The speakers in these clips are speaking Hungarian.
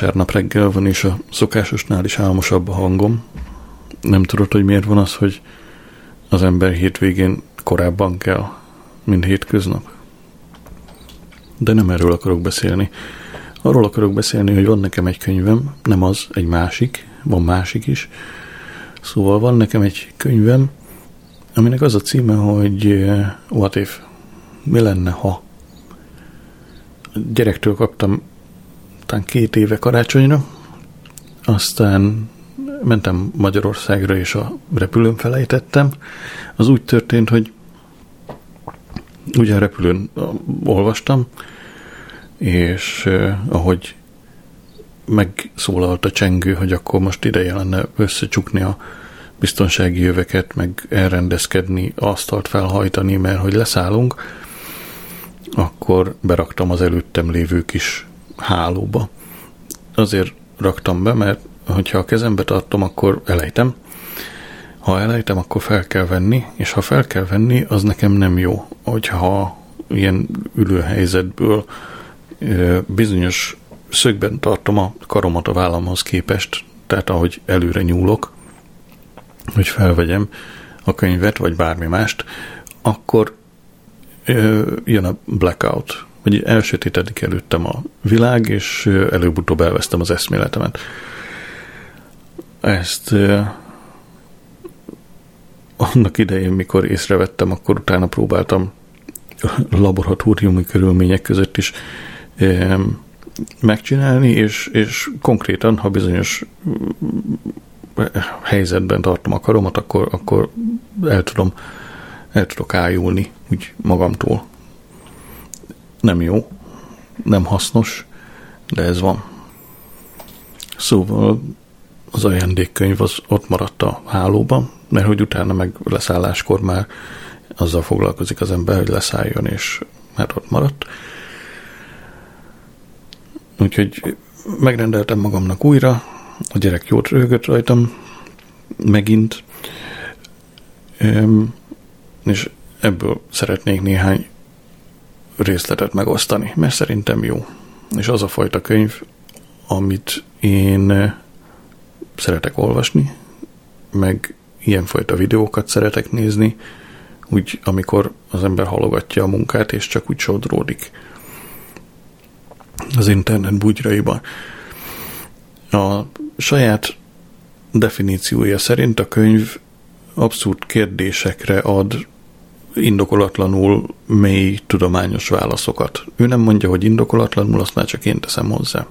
vasárnap reggel van, és a szokásosnál is álmosabb a hangom. Nem tudod, hogy miért van az, hogy az ember hétvégén korábban kell, mint hétköznap? De nem erről akarok beszélni. Arról akarok beszélni, hogy van nekem egy könyvem, nem az, egy másik, van másik is. Szóval van nekem egy könyvem, aminek az a címe, hogy eh, What if? Mi lenne, ha? Gyerektől kaptam talán két éve karácsonyra, aztán mentem Magyarországra, és a repülőn felejtettem. Az úgy történt, hogy ugye a repülőn olvastam, és ahogy megszólalt a csengő, hogy akkor most ideje lenne összecsukni a biztonsági jöveket, meg elrendezkedni, asztalt felhajtani, mert hogy leszállunk, akkor beraktam az előttem lévő kis hálóba. Azért raktam be, mert hogyha a kezembe tartom, akkor elejtem. Ha elejtem, akkor fel kell venni, és ha fel kell venni, az nekem nem jó. Hogyha ilyen ülőhelyzetből bizonyos szögben tartom a karomat a vállamhoz képest, tehát ahogy előre nyúlok, hogy felvegyem a könyvet, vagy bármi mást, akkor jön a blackout, vagy elsötétedik előttem a világ, és előbb-utóbb elvesztem az eszméletemet. Ezt annak idején, mikor észrevettem, akkor utána próbáltam laboratóriumi körülmények között is megcsinálni, és, és konkrétan, ha bizonyos helyzetben tartom a karomat, akkor, akkor el tudom el tudok ájulni úgy magamtól. Nem jó, nem hasznos, de ez van. Szóval az ajándékkönyv az ott maradt a hálóban, mert hogy utána meg leszálláskor már azzal foglalkozik az ember, hogy leszálljon, és mert ott maradt. Úgyhogy megrendeltem magamnak újra, a gyerek jót röhögött rajtam, megint, és ebből szeretnék néhány részletet megosztani, mert szerintem jó. És az a fajta könyv, amit én szeretek olvasni, meg ilyenfajta videókat szeretek nézni, úgy, amikor az ember halogatja a munkát, és csak úgy sodródik az internet bugyraiban. A saját definíciója szerint a könyv abszurd kérdésekre ad indokolatlanul mély tudományos válaszokat. Ő nem mondja, hogy indokolatlanul, azt már csak én teszem hozzá.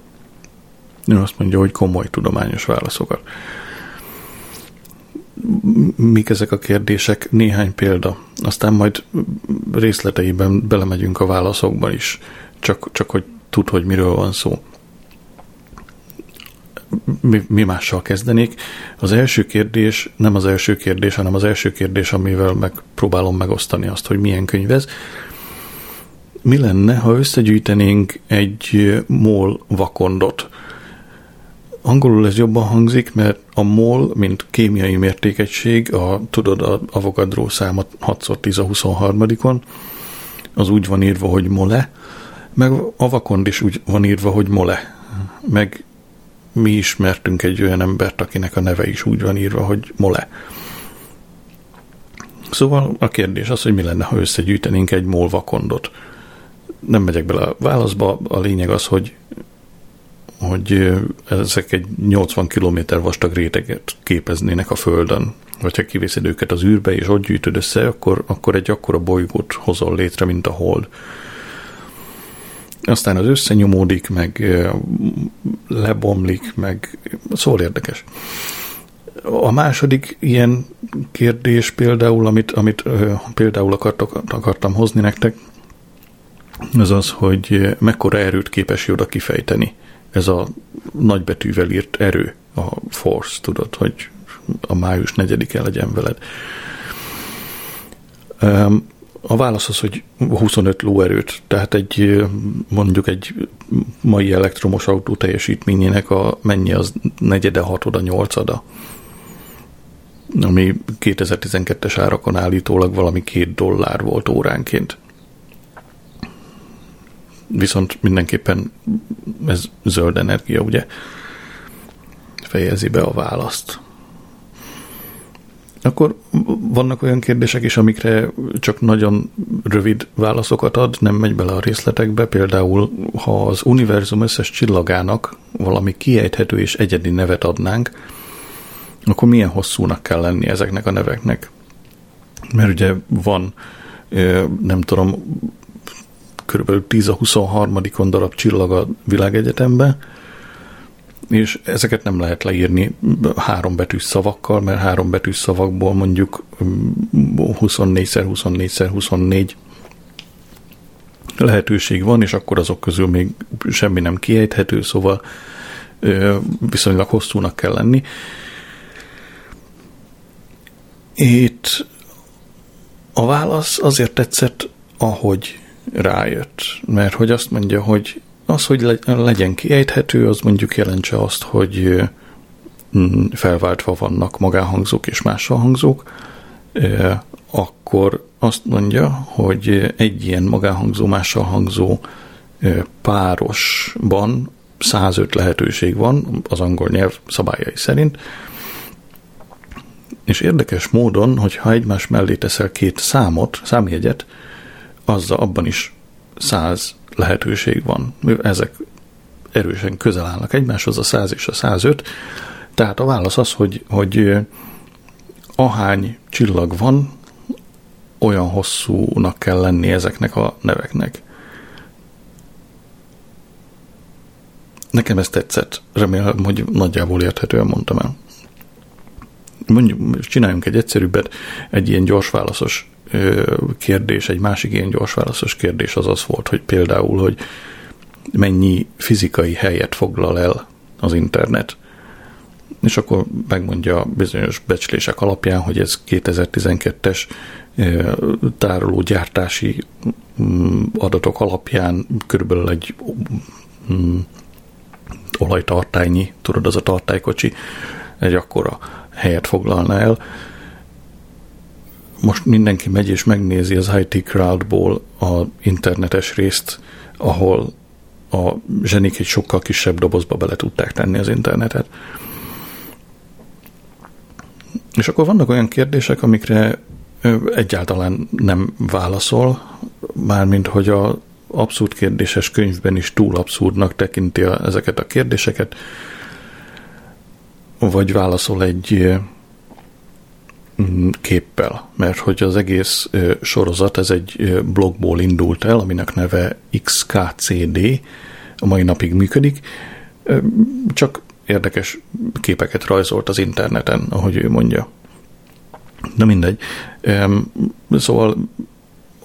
Ő azt mondja, hogy komoly tudományos válaszokat. Mik ezek a kérdések? Néhány példa. Aztán majd részleteiben belemegyünk a válaszokba is, csak, csak hogy tud, hogy miről van szó mi, mi mással kezdenék. Az első kérdés nem az első kérdés, hanem az első kérdés, amivel megpróbálom megosztani azt, hogy milyen könyv ez. Mi lenne, ha összegyűjtenénk egy mol vakondot? Angolul ez jobban hangzik, mert a mol, mint kémiai mértékegység, a, tudod, a Avogadro száma 6x10 a 23 az úgy van írva, hogy mole, meg a vakond is úgy van írva, hogy mole. Meg mi ismertünk egy olyan embert, akinek a neve is úgy van írva, hogy Mole. Szóval a kérdés az, hogy mi lenne, ha összegyűjtenénk egy mol vakondot. Nem megyek bele a válaszba, a lényeg az, hogy hogy ezek egy 80 km vastag réteget képeznének a Földön. Vagy ha kivészed őket az űrbe, és ott gyűjtöd össze, akkor, akkor egy akkora bolygót hozol létre, mint a Hold aztán az összenyomódik, meg lebomlik, meg szóval érdekes. A második ilyen kérdés például, amit, amit például akartok, akartam hozni nektek, az az, hogy mekkora erőt képes oda kifejteni. Ez a nagybetűvel írt erő, a force, tudod, hogy a május negyedike legyen veled. A válasz az, hogy 25 lóerőt, tehát egy mondjuk egy mai elektromos autó teljesítményének a mennyi az negyede, hatoda, nyolcada, ami 2012-es árakon állítólag valami két dollár volt óránként. viszont mindenképpen ez zöld energia, ugye? Fejezi be a választ. Akkor vannak olyan kérdések is, amikre csak nagyon rövid válaszokat ad, nem megy bele a részletekbe. Például, ha az univerzum összes csillagának valami kiejthető és egyedi nevet adnánk, akkor milyen hosszúnak kell lenni ezeknek a neveknek? Mert ugye van, nem tudom, kb. 10 a 23. darab csillag a világegyetemben, és ezeket nem lehet leírni három betűs szavakkal, mert három betűs szavakból mondjuk 24x24x24 lehetőség van, és akkor azok közül még semmi nem kiejthető, szóval viszonylag hosszúnak kell lenni. Itt a válasz azért tetszett, ahogy rájött, mert hogy azt mondja, hogy az, hogy legyen kiejthető, az mondjuk jelentse azt, hogy mm, felváltva vannak magánhangzók és máshangzók, akkor azt mondja, hogy egy ilyen magánhangzó, mással hangzó párosban 105 lehetőség van az angol nyelv szabályai szerint, és érdekes módon, hogyha egymás mellé teszel két számot, számjegyet, azzal abban is 100 lehetőség van. Ezek erősen közel állnak egymáshoz, a 100 és a 105. Tehát a válasz az, hogy, hogy ahány csillag van, olyan hosszúnak kell lenni ezeknek a neveknek. Nekem ez tetszett. Remélem, hogy nagyjából érthetően mondtam el. Mondjuk, csináljunk egy egyszerűbbet, egy ilyen gyors válaszos kérdés, egy másik ilyen gyors válaszos kérdés az az volt, hogy például, hogy mennyi fizikai helyet foglal el az internet. És akkor megmondja bizonyos becslések alapján, hogy ez 2012-es tároló gyártási mm, adatok alapján körülbelül egy mm, olajtartálynyi, tudod, az a tartálykocsi egy akkora helyet foglalna el, most mindenki megy és megnézi az IT Crowdból a internetes részt, ahol a zsenik egy sokkal kisebb dobozba bele tudták tenni az internetet. És akkor vannak olyan kérdések, amikre egyáltalán nem válaszol, mármint hogy a abszurd kérdéses könyvben is túl abszurdnak tekinti a, ezeket a kérdéseket, vagy válaszol egy képpel, mert hogy az egész sorozat, ez egy blogból indult el, aminek neve XKCD, a mai napig működik, csak érdekes képeket rajzolt az interneten, ahogy ő mondja. Na mindegy. Szóval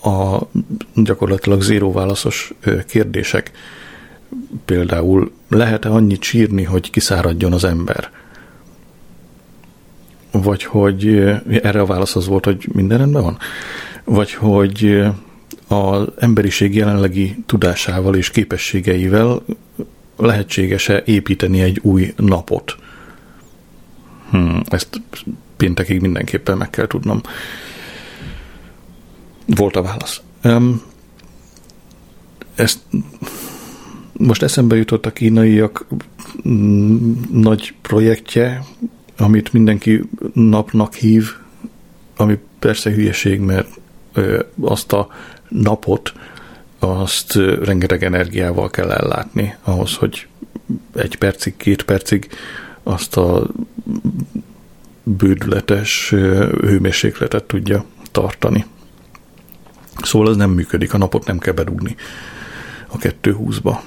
a gyakorlatilag zéró válaszos kérdések például lehet-e annyit sírni, hogy kiszáradjon az ember? Vagy hogy erre a válasz az volt, hogy minden rendben van, vagy hogy az emberiség jelenlegi tudásával és képességeivel lehetséges-e építeni egy új napot. Hmm, ezt péntekig mindenképpen meg kell tudnom. Volt a válasz. Um, ezt most eszembe jutott a kínaiak mm, nagy projektje, amit mindenki napnak hív, ami persze hülyeség, mert azt a napot azt rengeteg energiával kell ellátni ahhoz, hogy egy percig, két percig azt a bődületes hőmérsékletet tudja tartani. Szóval ez nem működik, a napot nem kell berúgni a 220-ba.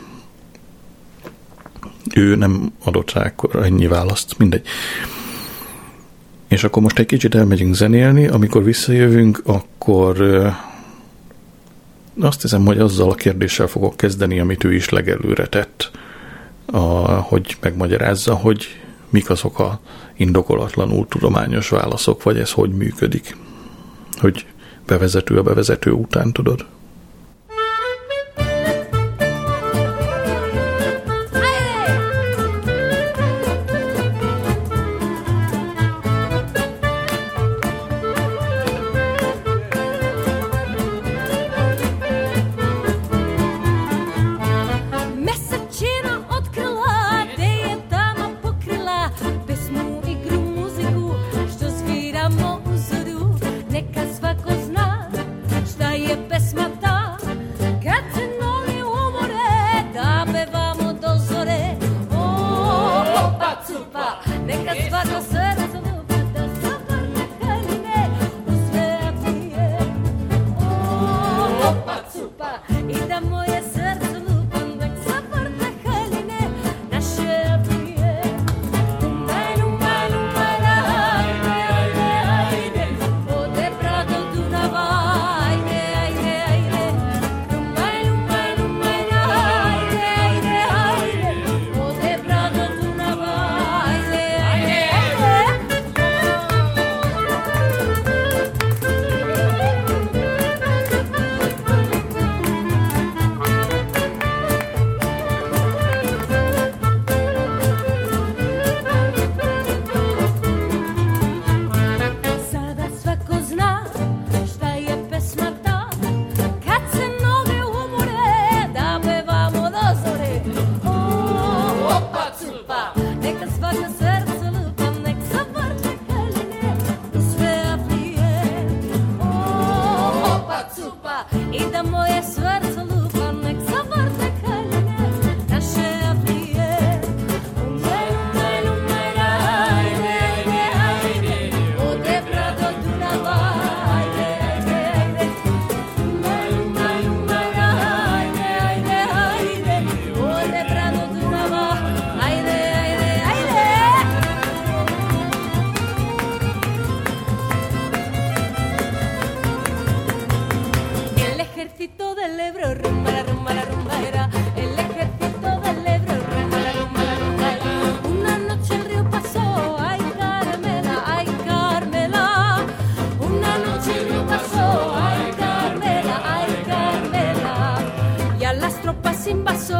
Ő nem adott rá ennyi választ, mindegy. És akkor most egy kicsit elmegyünk zenélni, amikor visszajövünk, akkor azt hiszem, hogy azzal a kérdéssel fogok kezdeni, amit ő is legelőre tett, a, hogy megmagyarázza, hogy mik azok a indokolatlanul tudományos válaszok, vagy ez hogy működik. Hogy bevezető a bevezető után, tudod?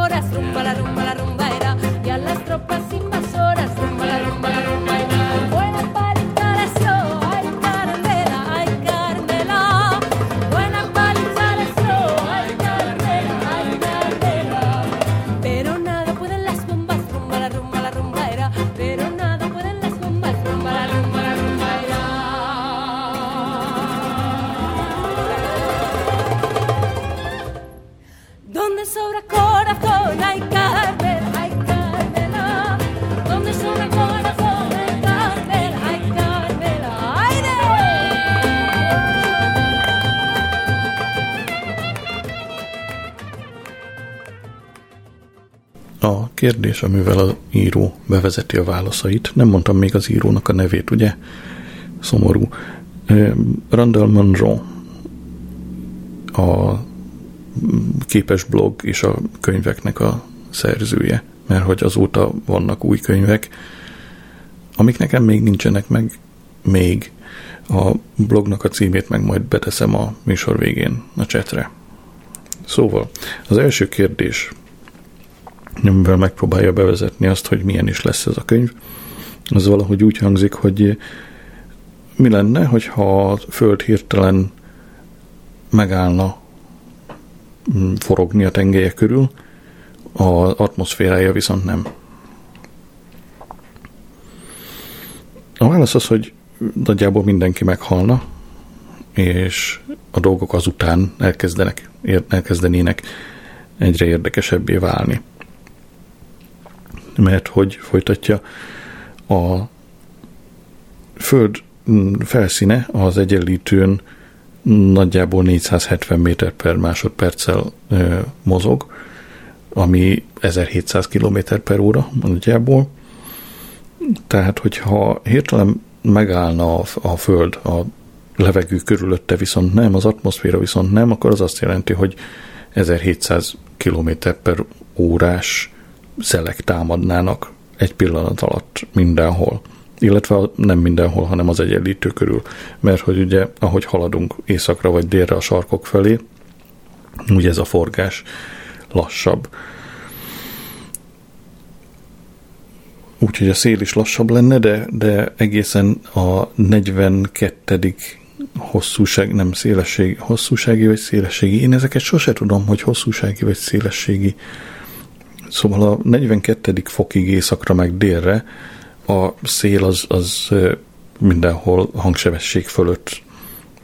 horas, rumba la rumba. Kérdés, amivel a író bevezeti a válaszait. Nem mondtam még az írónak a nevét, ugye? Szomorú. Randall Monroe a képes blog és a könyveknek a szerzője, mert hogy azóta vannak új könyvek, amik nekem még nincsenek meg, még a blognak a címét meg majd beteszem a műsor végén a csetre. Szóval, az első kérdés, amivel megpróbálja bevezetni azt, hogy milyen is lesz ez a könyv, az valahogy úgy hangzik, hogy mi lenne, hogyha a Föld hirtelen megállna mm, forogni a tengelye körül, az atmoszférája viszont nem. A válasz az, hogy nagyjából mindenki meghalna, és a dolgok azután elkezdenek, elkezdenének egyre érdekesebbé válni. Mert hogy folytatja a Föld felszíne az egyenlítőn nagyjából 470 méter per másodperccel mozog, ami 1700 km per óra nagyjából. Tehát, hogyha hirtelen megállna a, a Föld, a levegő körülötte viszont nem, az atmoszféra viszont nem, akkor az azt jelenti, hogy 1700 km per órás szelek támadnának egy pillanat alatt mindenhol. Illetve nem mindenhol, hanem az egyenlítő körül. Mert hogy ugye, ahogy haladunk északra vagy délre a sarkok felé, ugye ez a forgás lassabb. Úgyhogy a szél is lassabb lenne, de, de egészen a 42 hosszúság, nem szélességi, hosszúsági vagy szélességi. Én ezeket sose tudom, hogy hosszúsági vagy szélességi. Szóval a 42. fokig északra meg délre a szél az, az mindenhol hangsebesség fölött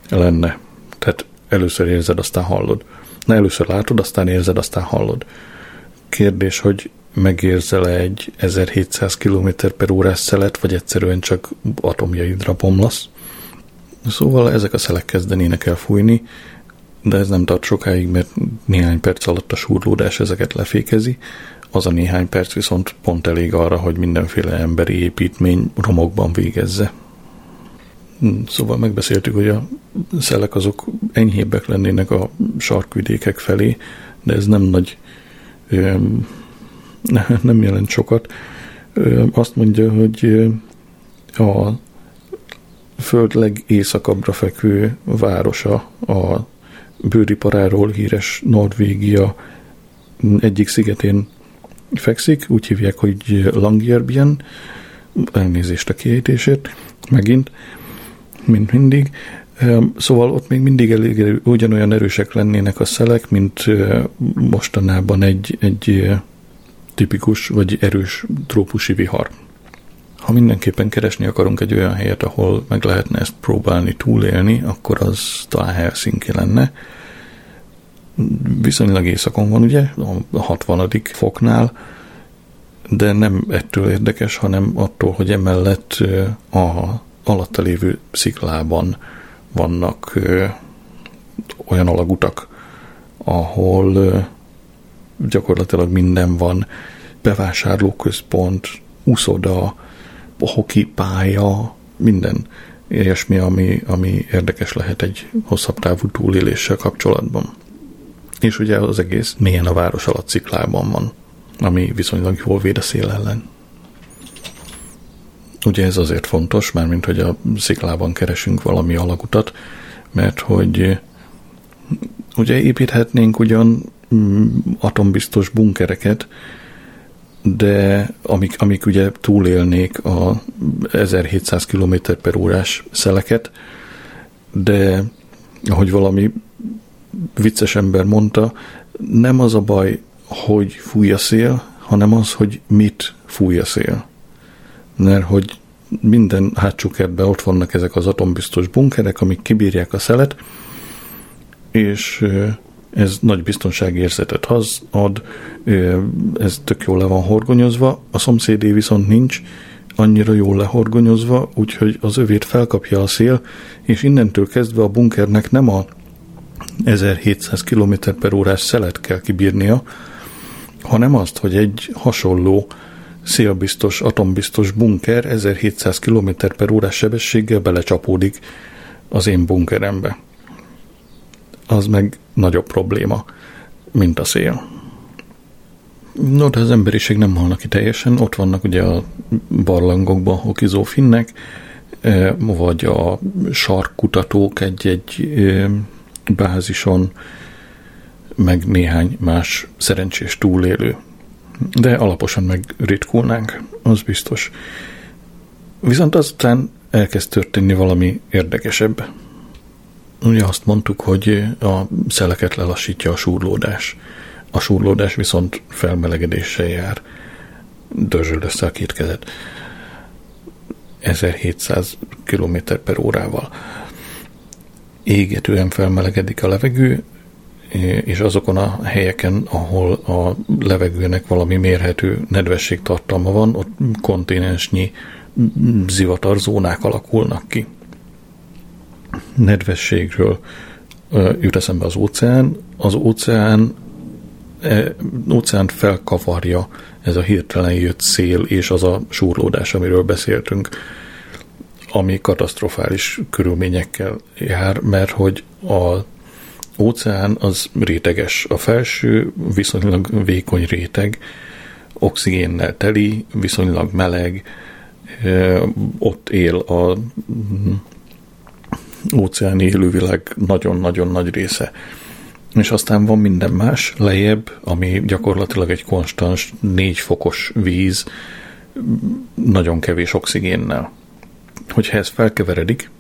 lenne. Tehát először érzed, aztán hallod. Na, először látod, aztán érzed, aztán hallod. Kérdés, hogy megérzel-e egy 1700 km per órás szelet, vagy egyszerűen csak atomjaidra bomlasz. Szóval ezek a szelek kezdenének el fújni, de ez nem tart sokáig, mert néhány perc alatt a súrlódás ezeket lefékezi, az a néhány perc viszont pont elég arra, hogy mindenféle emberi építmény romokban végezze. Szóval megbeszéltük, hogy a szelek azok enyhébbek lennének a sarkvidékek felé, de ez nem nagy, nem jelent sokat. Azt mondja, hogy a föld legészakabbra fekvő városa a bőriparáról híres Norvégia egyik szigetén fekszik, úgy hívják, hogy Langyerbien, elnézést a kiejtését, megint, mint mindig. Szóval ott még mindig elég ugyanolyan erősek lennének a szelek, mint mostanában egy, egy tipikus vagy erős trópusi vihar. Ha mindenképpen keresni akarunk egy olyan helyet, ahol meg lehetne ezt próbálni túlélni, akkor az talán Helsinki lenne. Viszonylag északon van, ugye, a 60. foknál, de nem ettől érdekes, hanem attól, hogy emellett a alatta lévő sziklában vannak olyan alagutak, ahol gyakorlatilag minden van, bevásárlóközpont, úszoda, hokipálya, minden ilyesmi, ami, ami érdekes lehet egy hosszabb távú túléléssel kapcsolatban. És ugye az egész mélyen a város alatt sziklában van, ami viszonylag jól véd a szél ellen. Ugye ez azért fontos, mármint hogy a sziklában keresünk valami alagutat, mert hogy ugye építhetnénk ugyan mm, atombiztos bunkereket, de amik, amik ugye túlélnék a 1700 km per órás szeleket, de ahogy valami vicces ember mondta, nem az a baj, hogy fúj a szél, hanem az, hogy mit fúj a szél. Mert hogy minden hátsó kertben ott vannak ezek az atombiztos bunkerek, amik kibírják a szelet, és ez nagy biztonságérzetet az ad, ez tök jól le van horgonyozva, a szomszédé viszont nincs annyira jól lehorgonyozva, úgyhogy az övét felkapja a szél, és innentől kezdve a bunkernek nem a 1700 km per órás szelet kell kibírnia, hanem azt, hogy egy hasonló szélbiztos, atombiztos bunker 1700 km per órás sebességgel belecsapódik az én bunkerembe. Az meg nagyobb probléma, mint a szél. No, de az emberiség nem halnak ki teljesen. Ott vannak ugye a barlangokban hokizó finnek, e, vagy a sarkkutatók egy-egy e, bázison, meg néhány más szerencsés túlélő. De alaposan megritkulnánk, az biztos. Viszont aztán elkezd történni valami érdekesebb. Ugye azt mondtuk, hogy a szeleket lelassítja a súrlódás. A súrlódás viszont felmelegedéssel jár. Dörzsöl össze a két kezet. 1700 km per órával. Égetően felmelegedik a levegő, és azokon a helyeken, ahol a levegőnek valami mérhető nedvességtartalma van, ott kontinensnyi zivatarzónák alakulnak ki. Nedvességről jut eszembe az óceán. Az óceán e, óceánt felkavarja ez a hirtelen jött szél és az a súrlódás, amiről beszéltünk, ami katasztrofális körülményekkel jár, mert hogy a óceán az réteges. A felső viszonylag vékony réteg, oxigénnel teli, viszonylag meleg, ott él a mm, óceáni élővilág nagyon-nagyon nagy része. És aztán van minden más lejjebb, ami gyakorlatilag egy konstans négy fokos víz, nagyon kevés oxigénnel. Hogyha ez felkeveredik,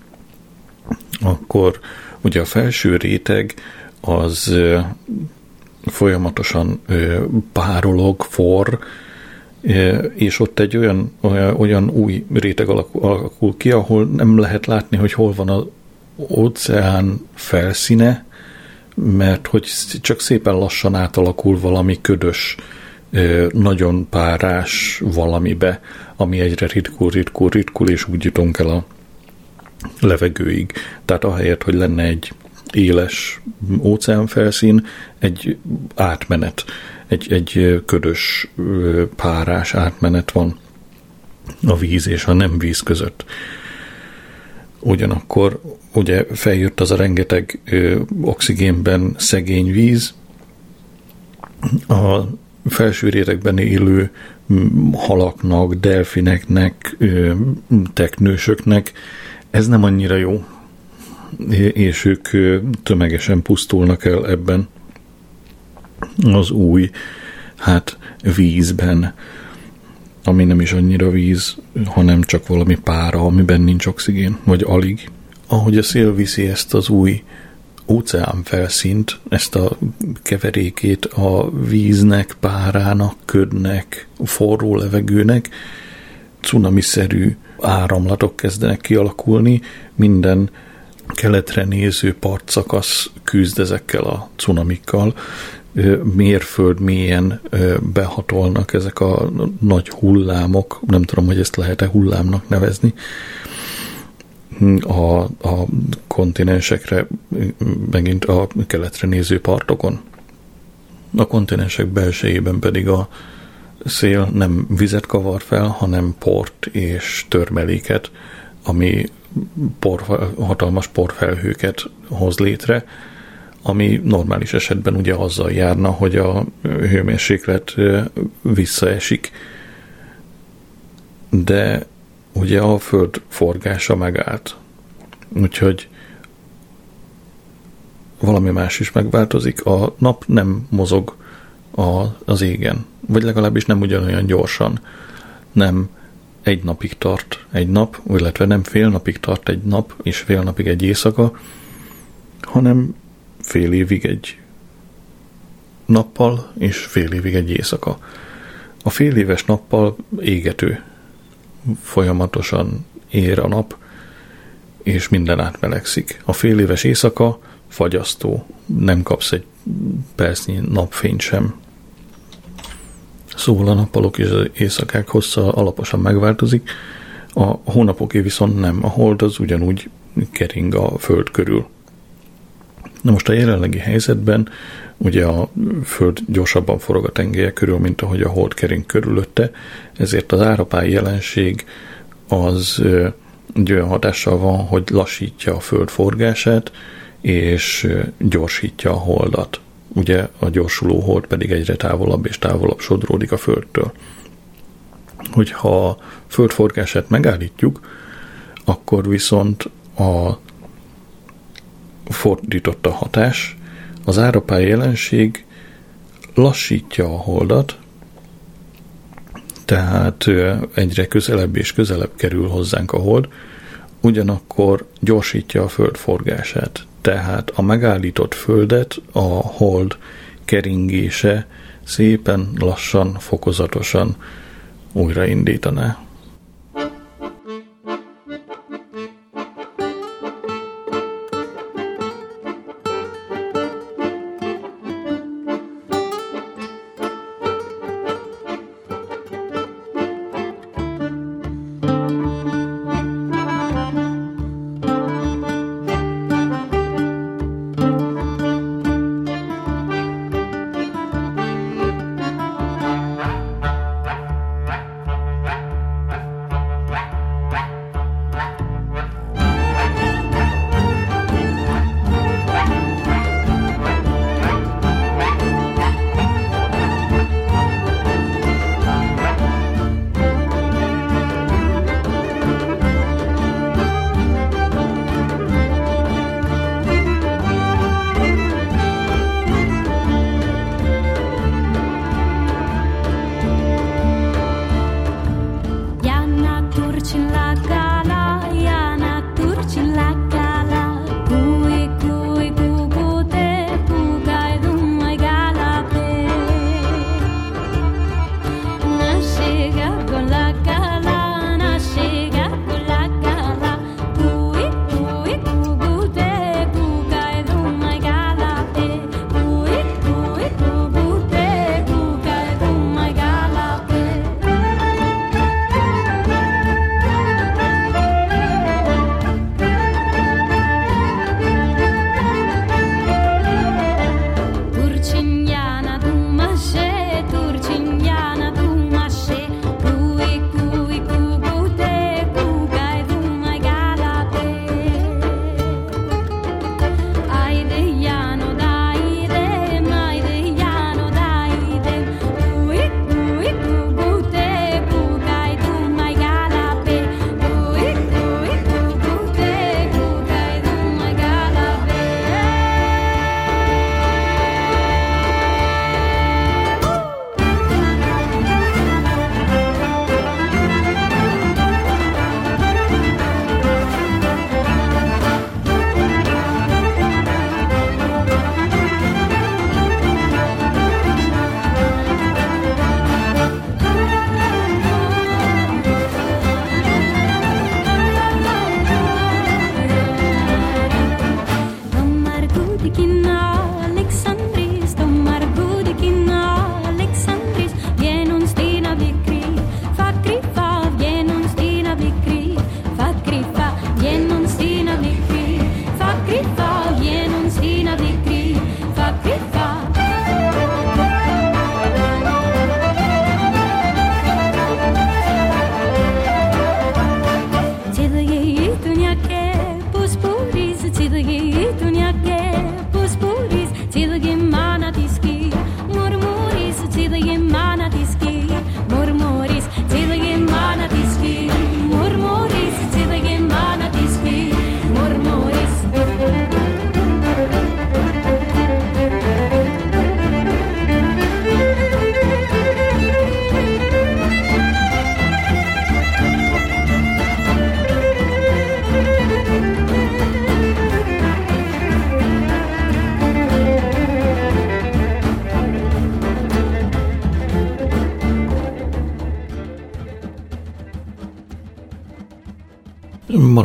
akkor ugye a felső réteg az folyamatosan párolog, for, és ott egy olyan, olyan, új réteg alakul ki, ahol nem lehet látni, hogy hol van az óceán felszíne, mert hogy csak szépen lassan átalakul valami ködös, nagyon párás valamibe, ami egyre ritkul, ritkul, ritkul, és úgy jutunk el a levegőig. Tehát ahelyett, hogy lenne egy éles óceánfelszín, egy átmenet, egy, egy ködös párás átmenet van a víz és a nem víz között. Ugyanakkor ugye feljött az a rengeteg ö, oxigénben szegény víz, a felső rétegben élő halaknak, delfineknek, ö, teknősöknek ez nem annyira jó, és ők tömegesen pusztulnak el ebben az új, hát vízben, ami nem is annyira víz, hanem csak valami pára, amiben nincs oxigén, vagy alig. Ahogy a szél viszi ezt az új óceán felszínt, ezt a keverékét a víznek, párának, ködnek, forró levegőnek, cunamiszerű áramlatok kezdenek kialakulni, minden keletre néző partszakasz küzd ezekkel a cunamikkal, mérföld mélyen behatolnak ezek a nagy hullámok, nem tudom, hogy ezt lehet-e hullámnak nevezni, a, a kontinensekre, megint a keletre néző partokon. A kontinensek belsejében pedig a szél nem vizet kavar fel, hanem port és törmeléket, ami por, hatalmas porfelhőket hoz létre, ami normális esetben ugye azzal járna, hogy a hőmérséklet visszaesik. De ugye a föld forgása megállt. Úgyhogy valami más is megváltozik. A nap nem mozog a, az égen, vagy legalábbis nem ugyanolyan gyorsan. Nem egy napig tart egy nap, illetve nem fél napig tart egy nap, és fél napig egy éjszaka, hanem fél évig egy nappal, és fél évig egy éjszaka. A fél éves nappal égető. Folyamatosan ér a nap, és minden átmelegszik. A fél éves éjszaka fagyasztó, nem kapsz egy percnyi napfényt sem. Szóval a nappalok és az éjszakák hossza alaposan megváltozik, a hónapoké viszont nem. A hold az ugyanúgy kering a föld körül. Na most a jelenlegi helyzetben ugye a Föld gyorsabban forog a tengelye körül, mint ahogy a hold kering körülötte, ezért az árapály jelenség az egy olyan hatással van, hogy lassítja a Föld forgását, és gyorsítja a holdat. Ugye a gyorsuló hold pedig egyre távolabb és távolabb sodródik a Földtől. Hogyha a Föld forgását megállítjuk, akkor viszont a fordított a hatás, az árapály jelenség lassítja a holdat, tehát egyre közelebb és közelebb kerül hozzánk a hold, ugyanakkor gyorsítja a föld forgását. Tehát a megállított földet a hold keringése szépen, lassan, fokozatosan újraindítaná.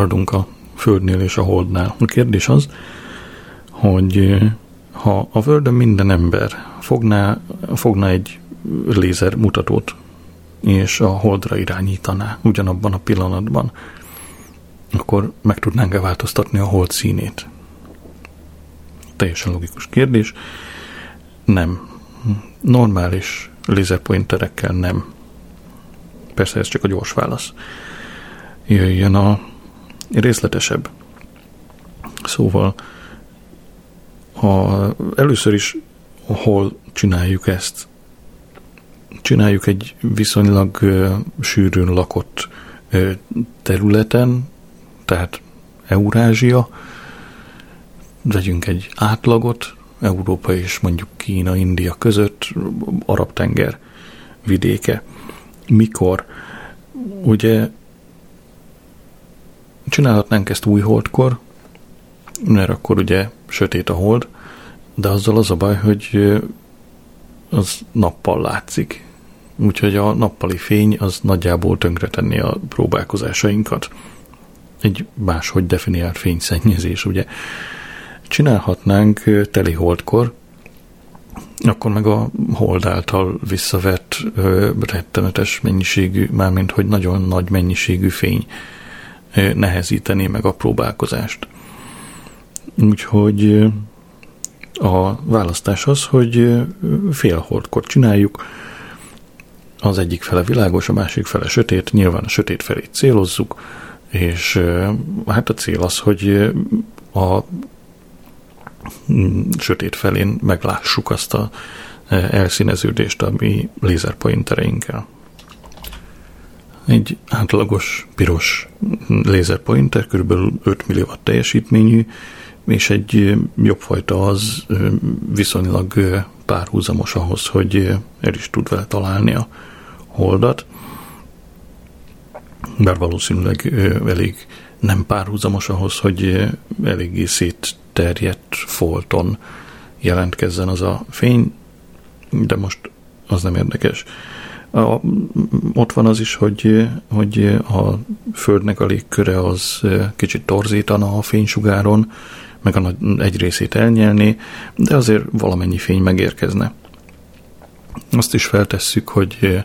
Maradunk a Földnél és a Holdnál. A kérdés az, hogy ha a Földön minden ember fogná, fogná egy lézer mutatót, és a Holdra irányítaná ugyanabban a pillanatban, akkor meg tudnánk-e változtatni a Hold színét? teljesen logikus kérdés. Nem. Normális lézerpointerekkel nem. Persze ez csak a gyors válasz. Jöjjön a részletesebb. Szóval a, először is hol csináljuk ezt? Csináljuk egy viszonylag ö, sűrűn lakott ö, területen, tehát Eurázsia, vegyünk egy átlagot, Európa és mondjuk Kína, India között, Arab-tenger vidéke. Mikor? Ugye csinálhatnánk ezt új holdkor, mert akkor ugye sötét a hold, de azzal az a baj, hogy az nappal látszik. Úgyhogy a nappali fény az nagyjából tönkretenni a próbálkozásainkat. Egy máshogy definiált fényszennyezés, ugye. Csinálhatnánk teli holdkor, akkor meg a hold által visszavett ö, rettenetes mennyiségű, mármint hogy nagyon nagy mennyiségű fény nehezíteni meg a próbálkozást. Úgyhogy a választás az, hogy fél holdkor csináljuk, az egyik fele világos, a másik fele sötét, nyilván a sötét felé célozzuk, és hát a cél az, hogy a mm, sötét felén meglássuk azt a elszíneződést a mi lézerpointereinkkel. Egy átlagos piros lézerpointer, kb. 5 millió teljesítményű, és egy jobbfajta az viszonylag párhuzamos ahhoz, hogy el is tud vele találni a holdat, bár valószínűleg elég nem párhuzamos ahhoz, hogy eléggé szétterjedt folton jelentkezzen az a fény, de most az nem érdekes. Ott van az is, hogy, hogy a Földnek a légköre az kicsit torzítana a fénysugáron, meg a nagy, egy részét elnyelni, de azért valamennyi fény megérkezne. Azt is feltesszük, hogy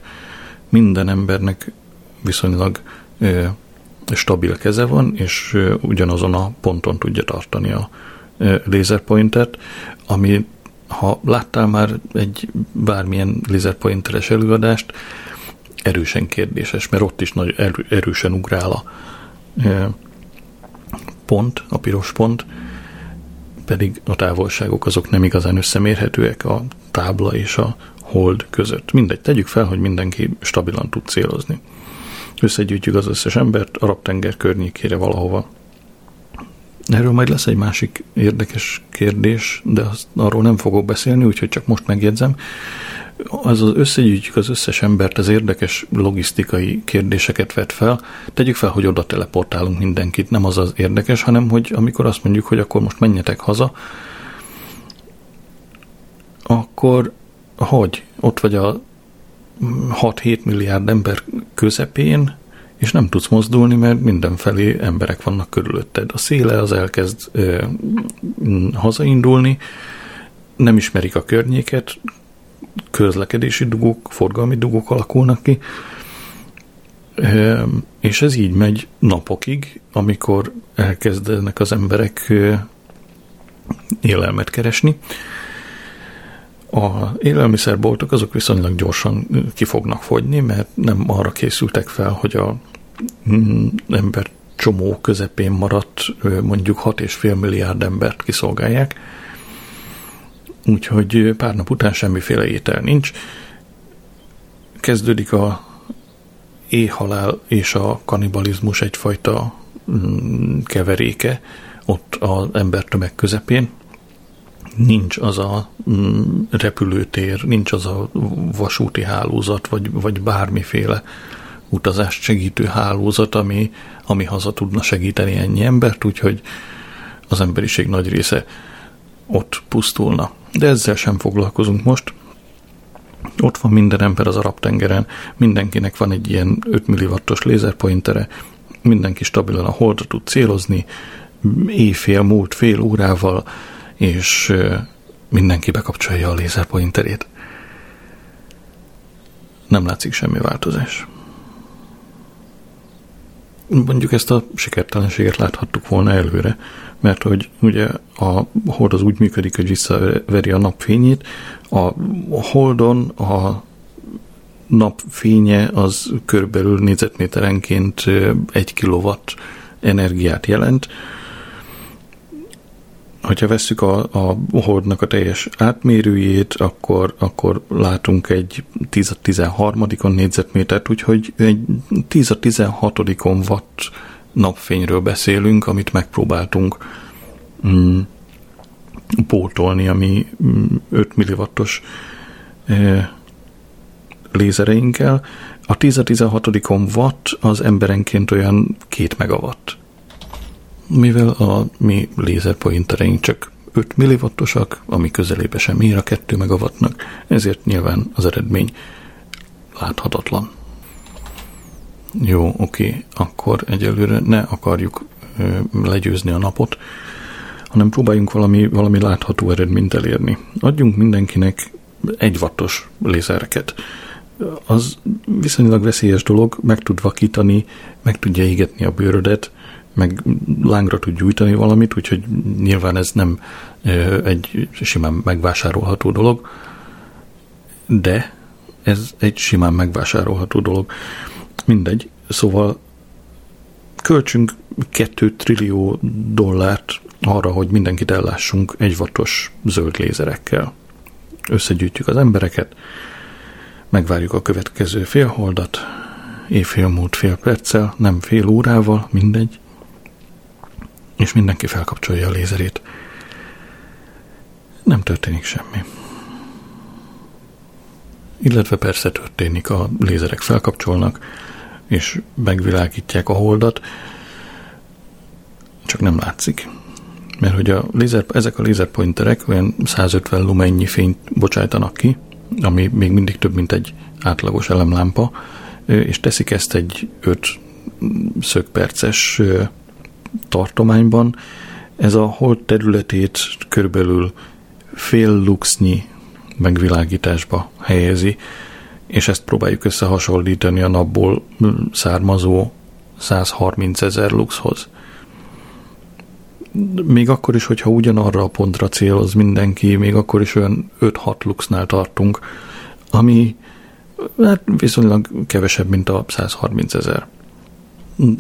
minden embernek viszonylag stabil keze van, és ugyanazon a ponton tudja tartani a lézerpointet, ami ha láttál már egy bármilyen lézerpointeres előadást, erősen kérdéses, mert ott is nagy erő, erősen ugrál a pont, a piros pont, pedig a távolságok azok nem igazán összemérhetőek a tábla és a hold között. Mindegy, tegyük fel, hogy mindenki stabilan tud célozni. Összegyűjtjük az összes embert Arab-tenger környékére valahova. Erről majd lesz egy másik érdekes kérdés, de azt, arról nem fogok beszélni, úgyhogy csak most megjegyzem. Az az összegyűjtjük az összes embert, az érdekes logisztikai kérdéseket vet fel. Tegyük fel, hogy oda teleportálunk mindenkit. Nem az az érdekes, hanem hogy amikor azt mondjuk, hogy akkor most menjetek haza, akkor hogy? Ott vagy a 6-7 milliárd ember közepén, és nem tudsz mozdulni, mert mindenfelé emberek vannak körülötted. A széle az elkezd ö, hazaindulni, nem ismerik a környéket, közlekedési dugók, forgalmi dugók alakulnak ki, ö, és ez így megy napokig, amikor elkezdenek az emberek ö, élelmet keresni, a élelmiszerboltok azok viszonylag gyorsan ki fognak fogyni, mert nem arra készültek fel, hogy a mm, ember csomó közepén maradt mondjuk 6,5 milliárd embert kiszolgálják. Úgyhogy pár nap után semmiféle étel nincs. Kezdődik a éhhalál és a kanibalizmus egyfajta mm, keveréke ott az embertömeg közepén, nincs az a mm, repülőtér, nincs az a vasúti hálózat, vagy, vagy bármiféle utazást segítő hálózat, ami, ami haza tudna segíteni ennyi embert, úgyhogy az emberiség nagy része ott pusztulna. De ezzel sem foglalkozunk most. Ott van minden ember az Arab-tengeren, mindenkinek van egy ilyen 5 milliwattos lézerpointere, mindenki stabilan a holdra tud célozni, éjfél múlt fél órával és mindenki bekapcsolja a lézerpointerét. Nem látszik semmi változás. Mondjuk ezt a sikertelenséget láthattuk volna előre, mert hogy ugye a hold az úgy működik, hogy visszaveri a napfényét, a holdon a napfénye az körülbelül négyzetméterenként egy kilowatt energiát jelent, hogyha vesszük a, a holdnak a teljes átmérőjét, akkor, akkor látunk egy 10 a 13 négyzetmétert, úgyhogy egy 10 a 16 watt napfényről beszélünk, amit megpróbáltunk mm, pótolni, ami 5 mm, milliwattos e, lézereinkkel. A 10 a 16 watt az emberenként olyan 2 megawatt mivel a mi lézerpointereink csak 5 milliwattosak, ami közelébe sem ér a 2 megawattnak, ezért nyilván az eredmény láthatatlan. Jó, oké, akkor egyelőre ne akarjuk ö, legyőzni a napot, hanem próbáljunk valami, valami látható eredményt elérni. Adjunk mindenkinek egy wattos lézereket. Az viszonylag veszélyes dolog, meg tud vakítani, meg tudja égetni a bőrödet, meg lángra tud gyújtani valamit, úgyhogy nyilván ez nem egy simán megvásárolható dolog, de ez egy simán megvásárolható dolog. Mindegy, szóval költsünk 2 trillió dollárt arra, hogy mindenkit ellássunk egy vatos zöld lézerekkel. Összegyűjtjük az embereket, megvárjuk a következő félholdat, évfél múlt fél perccel, nem fél órával, mindegy, és mindenki felkapcsolja a lézerét. Nem történik semmi. Illetve persze történik, a lézerek felkapcsolnak, és megvilágítják a holdat, csak nem látszik. Mert hogy a lézer, ezek a lézerpointerek olyan 150 lumennyi fényt bocsájtanak ki, ami még mindig több, mint egy átlagos elemlámpa, és teszik ezt egy 5 szögperces tartományban ez a hold területét körülbelül fél luxnyi megvilágításba helyezi, és ezt próbáljuk összehasonlítani a napból származó 130 ezer luxhoz. Még akkor is, hogyha ugyanarra a pontra céloz mindenki, még akkor is olyan 5-6 luxnál tartunk, ami hát viszonylag kevesebb, mint a 130 ezer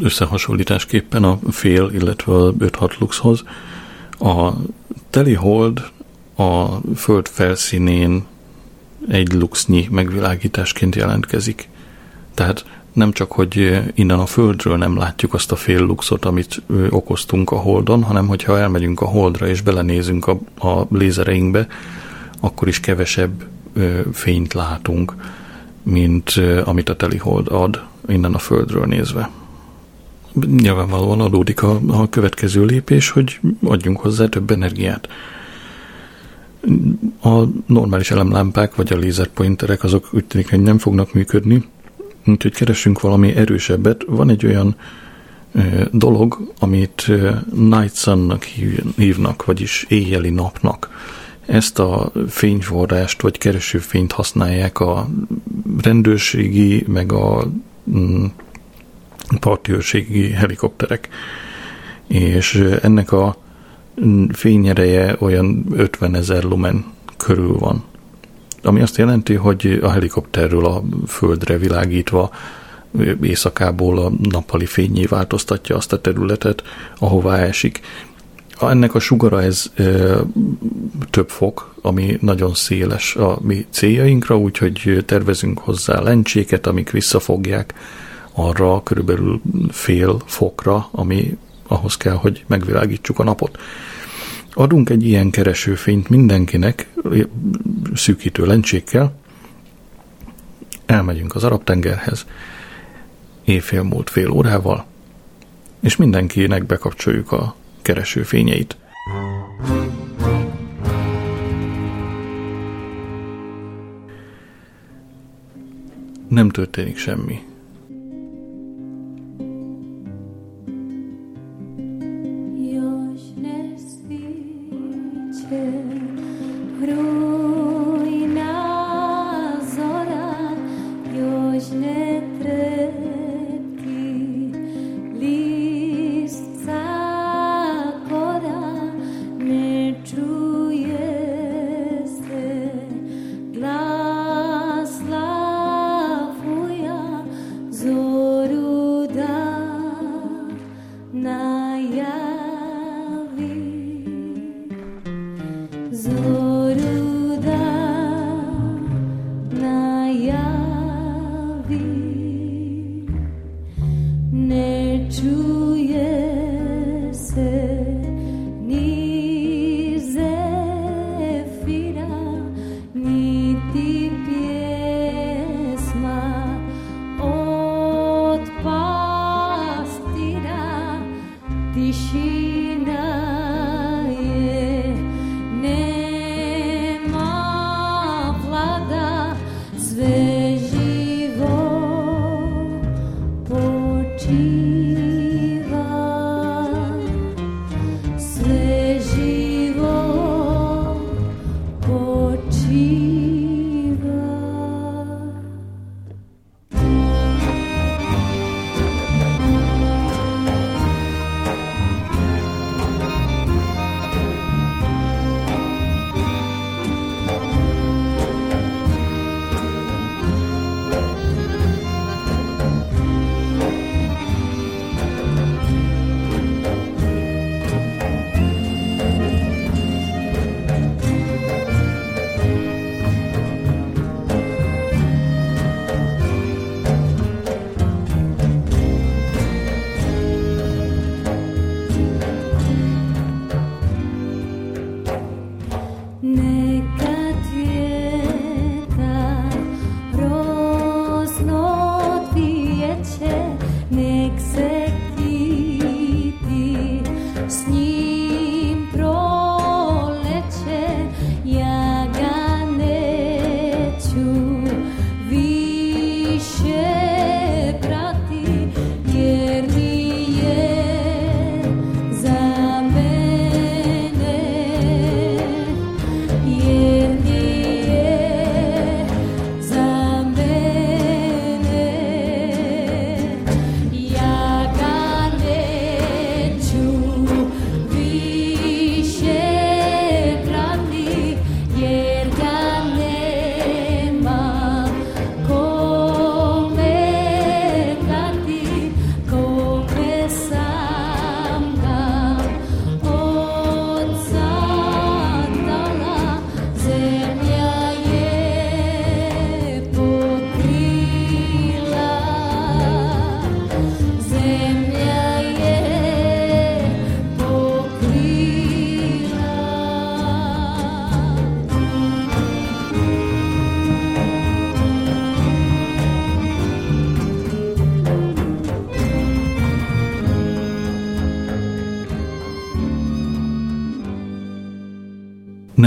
összehasonlításképpen a fél, illetve a 5-6 luxhoz. A teli hold a föld felszínén egy luxnyi megvilágításként jelentkezik. Tehát nem csak, hogy innen a Földről nem látjuk azt a fél luxot, amit okoztunk a Holdon, hanem hogyha elmegyünk a Holdra és belenézünk a, a lézereinkbe, akkor is kevesebb fényt látunk, mint amit a teli hold ad innen a Földről nézve nyilvánvalóan adódik a, a következő lépés, hogy adjunk hozzá több energiát. A normális elemlámpák vagy a lézerpointerek azok úgy tűnik, hogy nem fognak működni, úgyhogy keresünk valami erősebbet. Van egy olyan ö, dolog, amit ö, Night Sunnak hívnak, vagyis éjjeli napnak. Ezt a fényforrást vagy keresőfényt használják a rendőrségi, meg a mm, partőrségi helikopterek. És ennek a fényereje olyan 50 ezer lumen körül van. Ami azt jelenti, hogy a helikopterről a földre világítva éjszakából a nappali fényé változtatja azt a területet, ahová esik. Ennek a sugara ez e, több fok, ami nagyon széles a mi céljainkra, úgyhogy tervezünk hozzá lencséket, amik visszafogják arra körülbelül fél fokra, ami ahhoz kell, hogy megvilágítsuk a napot. Adunk egy ilyen keresőfényt mindenkinek szűkítő lencsékkel, elmegyünk az Arab-tengerhez, évfél múlt fél órával, és mindenkinek bekapcsoljuk a keresőfényeit. Nem történik semmi. to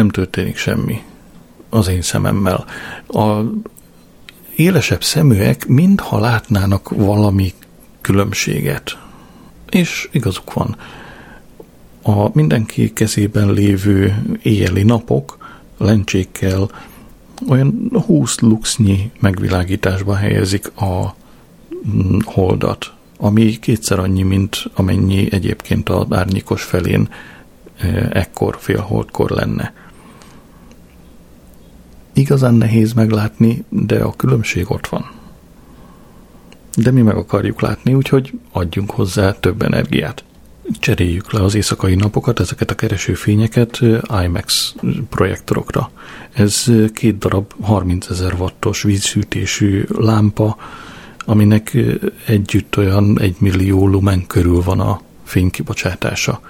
nem történik semmi az én szememmel. A élesebb szeműek mintha látnának valami különbséget. És igazuk van. A mindenki kezében lévő éjjeli napok lencsékkel olyan 20 luxnyi megvilágításba helyezik a mm, holdat, ami kétszer annyi, mint amennyi egyébként az árnyékos felén eh, ekkor, félholdkor lenne igazán nehéz meglátni, de a különbség ott van. De mi meg akarjuk látni, úgyhogy adjunk hozzá több energiát. Cseréljük le az éjszakai napokat, ezeket a keresőfényeket IMAX projektorokra. Ez két darab 30 ezer wattos vízszűtésű lámpa, aminek együtt olyan egy millió lumen körül van a fénykibocsátása.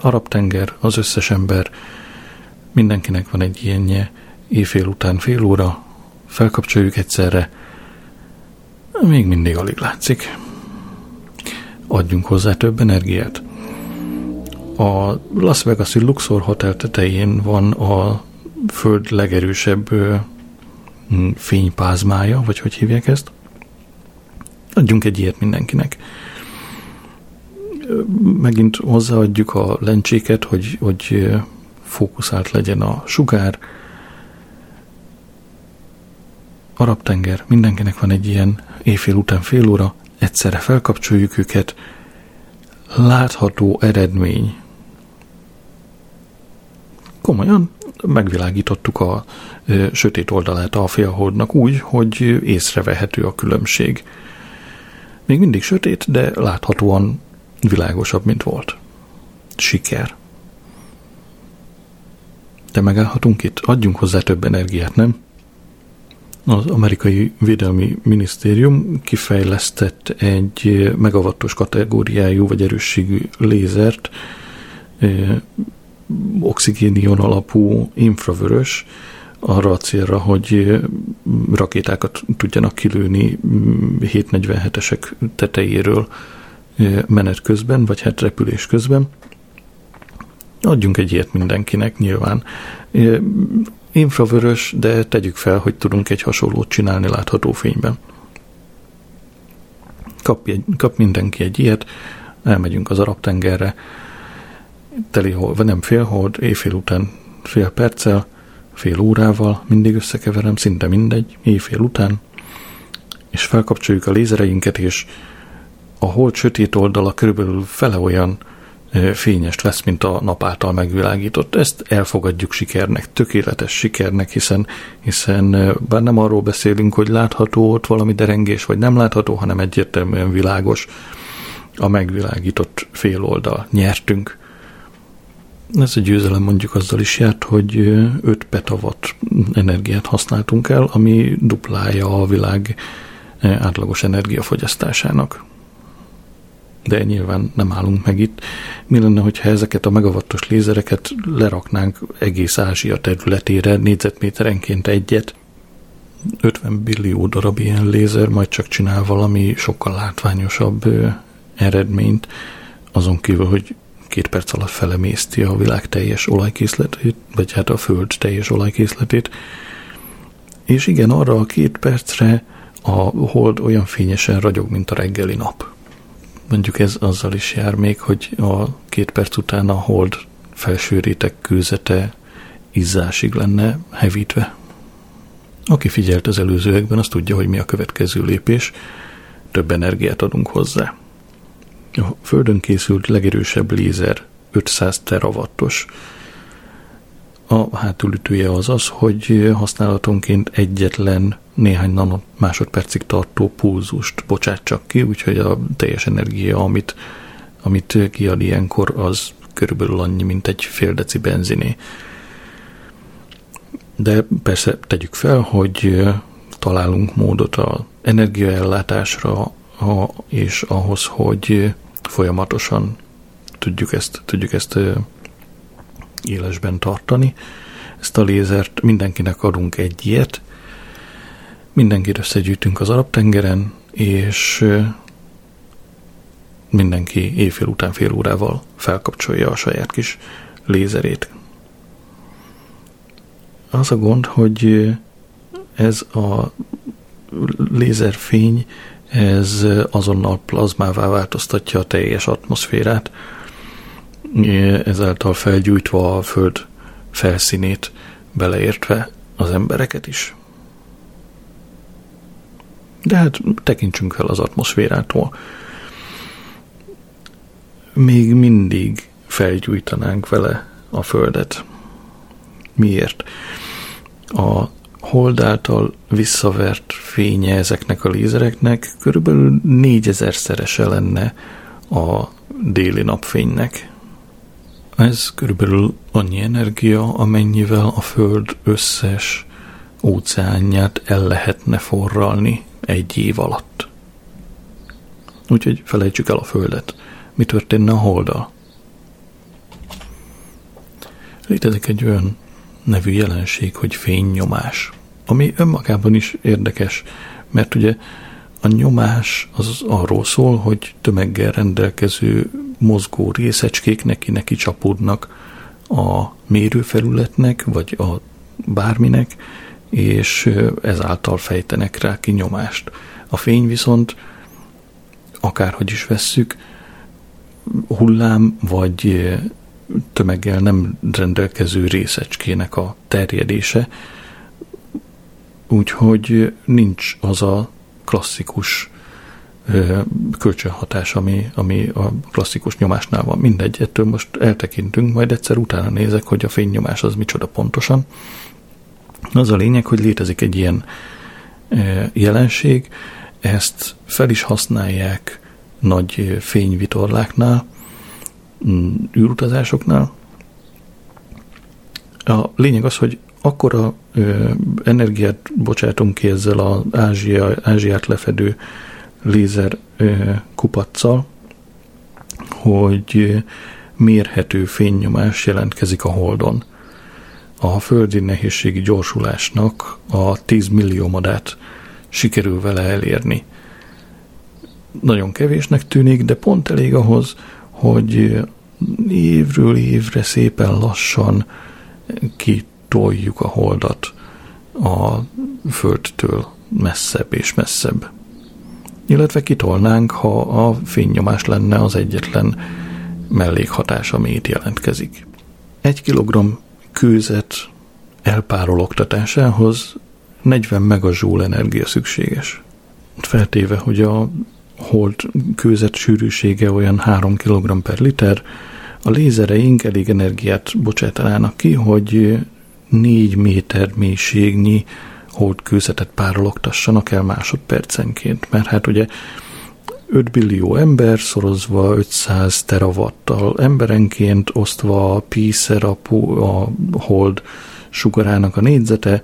Arab-tenger, az összes ember, Mindenkinek van egy ilyenje, éjfél után fél óra, felkapcsoljuk egyszerre, még mindig alig látszik. Adjunk hozzá több energiát. A Las Vegas-i Luxor Hotel tetején van a föld legerősebb fénypázmája, vagy hogy hívják ezt. Adjunk egy ilyet mindenkinek. Megint hozzáadjuk a lencséket, hogy, hogy fókuszált legyen a sugár. Arab-tenger, mindenkinek van egy ilyen éjfél után fél óra, egyszerre felkapcsoljuk őket, látható eredmény. Komolyan megvilágítottuk a ö, sötét oldalát a félholdnak úgy, hogy észrevehető a különbség. Még mindig sötét, de láthatóan világosabb, mint volt. Siker. De megállhatunk itt? Adjunk hozzá több energiát, nem? Az amerikai védelmi minisztérium kifejlesztett egy megavattos kategóriájú vagy erősségű lézert, oxigénion alapú infravörös, arra a célra, hogy rakétákat tudjanak kilőni 747-esek tetejéről menet közben, vagy hát repülés közben. Adjunk egy ilyet mindenkinek nyilván. Infravörös, de tegyük fel, hogy tudunk egy hasonlót csinálni látható fényben. Kap, egy, kap mindenki egy ilyet, elmegyünk az Arab-tengerre, teli hold, vagy nem fél hold, éjfél után fél perccel, fél órával, mindig összekeverem, szinte mindegy, éjfél után, és felkapcsoljuk a lézereinket, és a hold sötét oldala körülbelül fele olyan fényest lesz, mint a nap által megvilágított. Ezt elfogadjuk sikernek, tökéletes sikernek, hiszen, hiszen bár nem arról beszélünk, hogy látható ott valami derengés, vagy nem látható, hanem egyértelműen világos a megvilágított féloldal. Nyertünk. Ez a győzelem mondjuk azzal is járt, hogy 5 petawatt energiát használtunk el, ami duplája a világ átlagos energiafogyasztásának. De nyilván nem állunk meg itt. Mi lenne, hogyha ezeket a megavattos lézereket leraknánk egész Ázsia területére, négyzetméterenként egyet, 50 billió darab ilyen lézer majd csak csinál valami sokkal látványosabb eredményt, azon kívül, hogy két perc alatt felemészti a világ teljes olajkészletét, vagy hát a föld teljes olajkészletét. És igen, arra a két percre a hold olyan fényesen ragyog, mint a reggeli nap. Mondjuk ez azzal is jár még, hogy a két perc után a hold felső réteg kőzete izzásig lenne hevítve. Aki figyelt az előzőekben, az tudja, hogy mi a következő lépés. Több energiát adunk hozzá. A Földön készült legerősebb lézer 500 terawattos. A hátulütője az az, hogy használatonként egyetlen néhány nanomásodpercig tartó pulzust bocsát csak ki, úgyhogy a teljes energia, amit, amit kiad ilyenkor, az körülbelül annyi, mint egy fél deci benziné. De persze tegyük fel, hogy találunk módot a energiaellátásra, és ahhoz, hogy folyamatosan tudjuk ezt, tudjuk ezt élesben tartani. Ezt a lézert mindenkinek adunk egy ilyet, mindenkit összegyűjtünk az Arab-tengeren, és mindenki éjfél után fél órával felkapcsolja a saját kis lézerét. Az a gond, hogy ez a lézerfény ez azonnal plazmává változtatja a teljes atmoszférát, ezáltal felgyújtva a Föld felszínét, beleértve az embereket is. De hát tekintsünk fel az atmoszférától. Még mindig felgyújtanánk vele a Földet. Miért? A hold által visszavert fénye ezeknek a lézereknek körülbelül négyezer-szerese lenne a déli napfénynek. Ez körülbelül annyi energia, amennyivel a Föld összes óceánját el lehetne forralni egy év alatt. Úgyhogy felejtsük el a Földet. Mi történne a Holdal? Létezik egy olyan nevű jelenség, hogy fénynyomás, ami önmagában is érdekes, mert ugye a nyomás az arról szól, hogy tömeggel rendelkező mozgó részecskék neki neki csapódnak a mérőfelületnek, vagy a bárminek, és ezáltal fejtenek rá ki nyomást. A fény viszont, akárhogy is vesszük, hullám vagy tömeggel nem rendelkező részecskének a terjedése, úgyhogy nincs az a klasszikus kölcsönhatás, ami, ami a klasszikus nyomásnál van. Mindegy, ettől most eltekintünk, majd egyszer utána nézek, hogy a fénynyomás az micsoda pontosan. Az a lényeg, hogy létezik egy ilyen jelenség, ezt fel is használják nagy fényvitorláknál, űrutazásoknál. A lényeg az, hogy akkora ö, energiát bocsátunk ki ezzel az Ázsia, Ázsiát lefedő lézer ö, kupaccal, hogy mérhető fénynyomás jelentkezik a Holdon. A földi nehézségi gyorsulásnak a 10 milliómadát sikerül vele elérni. Nagyon kevésnek tűnik, de pont elég ahhoz, hogy évről évre szépen lassan kitoljuk a holdat a földtől messzebb és messzebb. Illetve kitolnánk, ha a fénynyomás lenne az egyetlen mellékhatás, ami itt jelentkezik. Egy kilogramm kőzet elpárologtatásához 40 megazsúl energia szükséges. Feltéve, hogy a hold kőzet sűrűsége olyan 3 kg per liter, a lézereink elég energiát bocsátanának ki, hogy 4 méter mélységnyi holdkőzetet párologtassanak el másodpercenként, mert hát ugye 5 billió ember szorozva 500 teravattal emberenként osztva a píszer a, a hold sugarának a négyzete,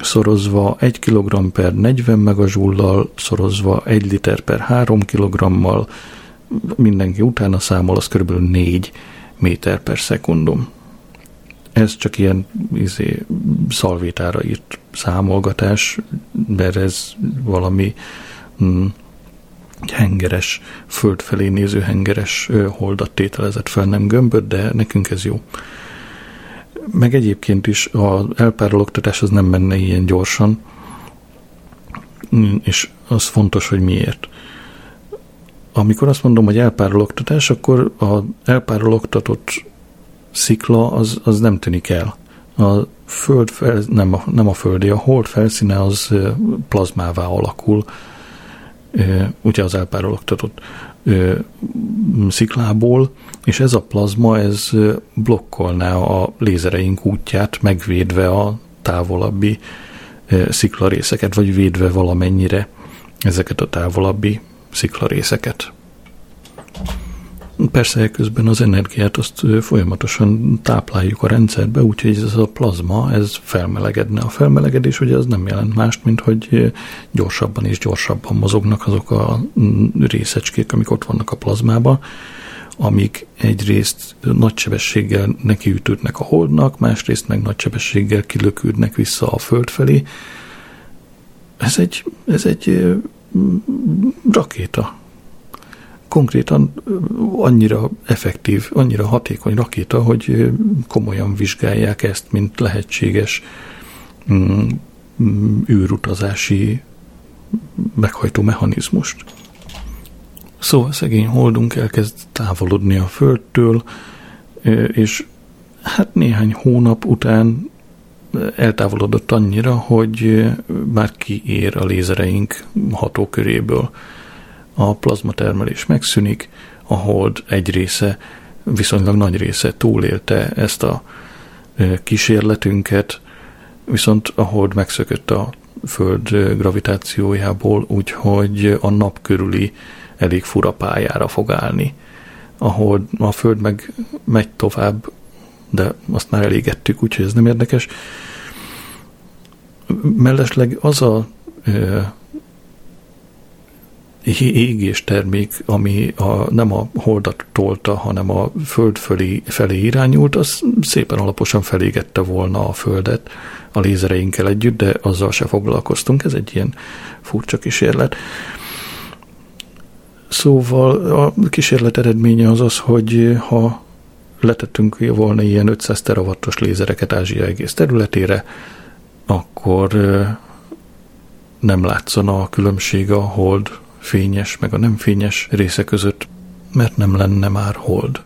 szorozva 1 kg per 40 megazsullal, szorozva 1 liter per 3 kg-mal, mindenki utána számol, az kb. 4 méter per szekundum. Ez csak ilyen izé, szalvétára írt számolgatás, mert ez valami mm, hengeres, föld felé néző hengeres holdat tételezett fel, nem gömböt, de nekünk ez jó. Meg egyébként is az elpárologtatás az nem menne ilyen gyorsan, és az fontos, hogy miért. Amikor azt mondom, hogy elpárologtatás, akkor az elpárologtatott szikla az, az nem tűnik el. A föld fel, nem, a, nem a földi, a hold felszíne az plazmává alakul, ugye az elpárologtatott sziklából, és ez a plazma, ez blokkolná a lézereink útját, megvédve a távolabbi sziklarészeket, vagy védve valamennyire ezeket a távolabbi sziklarészeket. Persze közben az energiát azt folyamatosan tápláljuk a rendszerbe, úgyhogy ez a plazma, ez felmelegedne. A felmelegedés ugye az nem jelent mást, mint hogy gyorsabban és gyorsabban mozognak azok a mm, részecskék, amik ott vannak a plazmában, amik egyrészt nagy sebességgel nekiütődnek a holdnak, másrészt meg nagy sebességgel kilökődnek vissza a föld felé. Ez egy, ez egy rakéta, konkrétan annyira effektív, annyira hatékony rakéta, hogy komolyan vizsgálják ezt, mint lehetséges mm, mm, űrutazási meghajtó mechanizmust. Szóval szegény holdunk elkezd távolodni a Földtől, és hát néhány hónap után eltávolodott annyira, hogy már kiér a lézereink hatóköréből a plazmatermelés megszűnik, a hold egy része, viszonylag nagy része túlélte ezt a kísérletünket, viszont a hold megszökött a Föld gravitációjából, úgyhogy a nap körüli elég fura pályára fog állni. Ahol a Föld meg megy tovább, de azt már elégettük, úgyhogy ez nem érdekes. Mellesleg az a égés termék, ami a, nem a holdat tolta, hanem a föld felé, felé irányult, az szépen alaposan felégette volna a földet a lézereinkkel együtt, de azzal se foglalkoztunk, ez egy ilyen furcsa kísérlet. Szóval a kísérlet eredménye az az, hogy ha letettünk volna ilyen 500 terawattos lézereket Ázsia egész területére, akkor nem látszana a különbség a hold fényes meg a nem fényes része között, mert nem lenne már hold.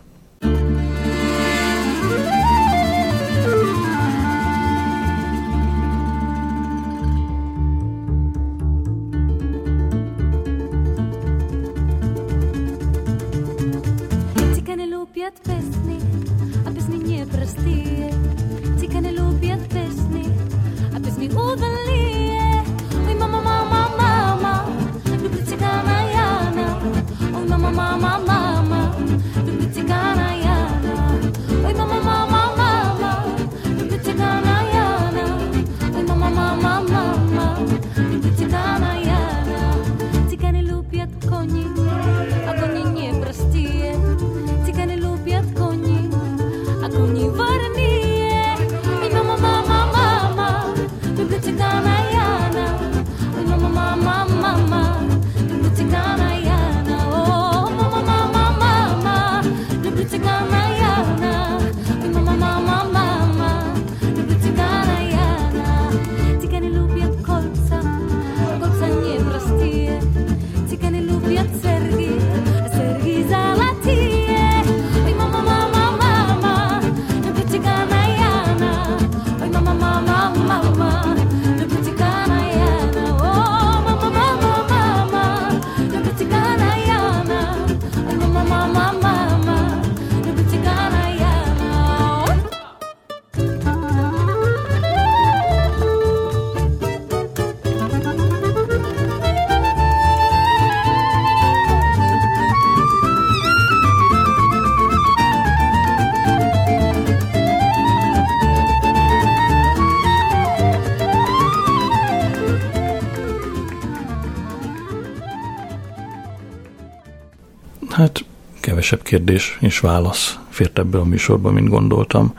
kevesebb kérdés és válasz fért ebbe a műsorba, mint gondoltam.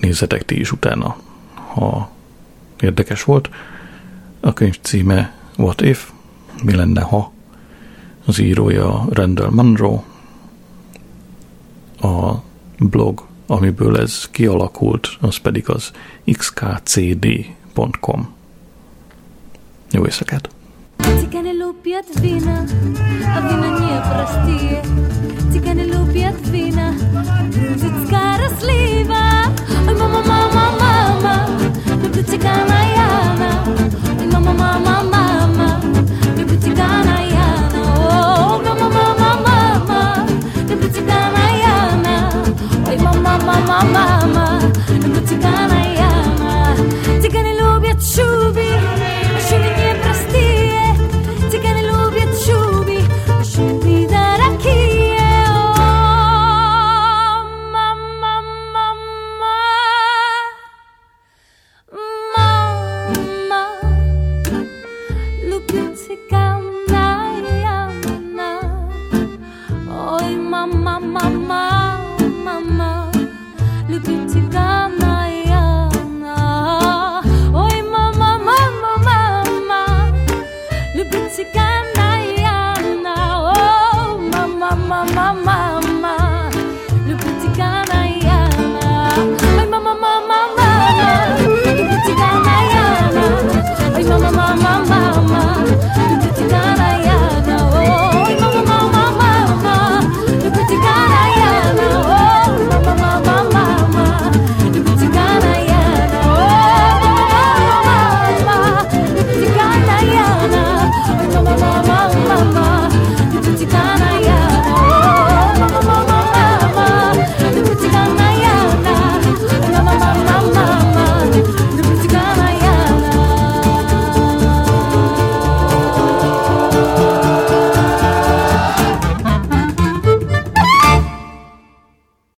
Nézzetek ti is utána, ha érdekes volt. A könyv címe What If? Mi lenne, ha? Az írója Randall Monroe. A blog, amiből ez kialakult, az pedig az xkcd.com. Jó éjszakát! Цикане лупят вина, а вина не простие. Цикане лупят вина, грузицкая слива. Ой, мама, мама, мама, люблю цыгана Яна. Ой, мама, мама, мама, люблю цыгана Яна. О, мама, мама, мама, люблю цыгана Яна. Ой, мама, мама, мама, люблю цыгана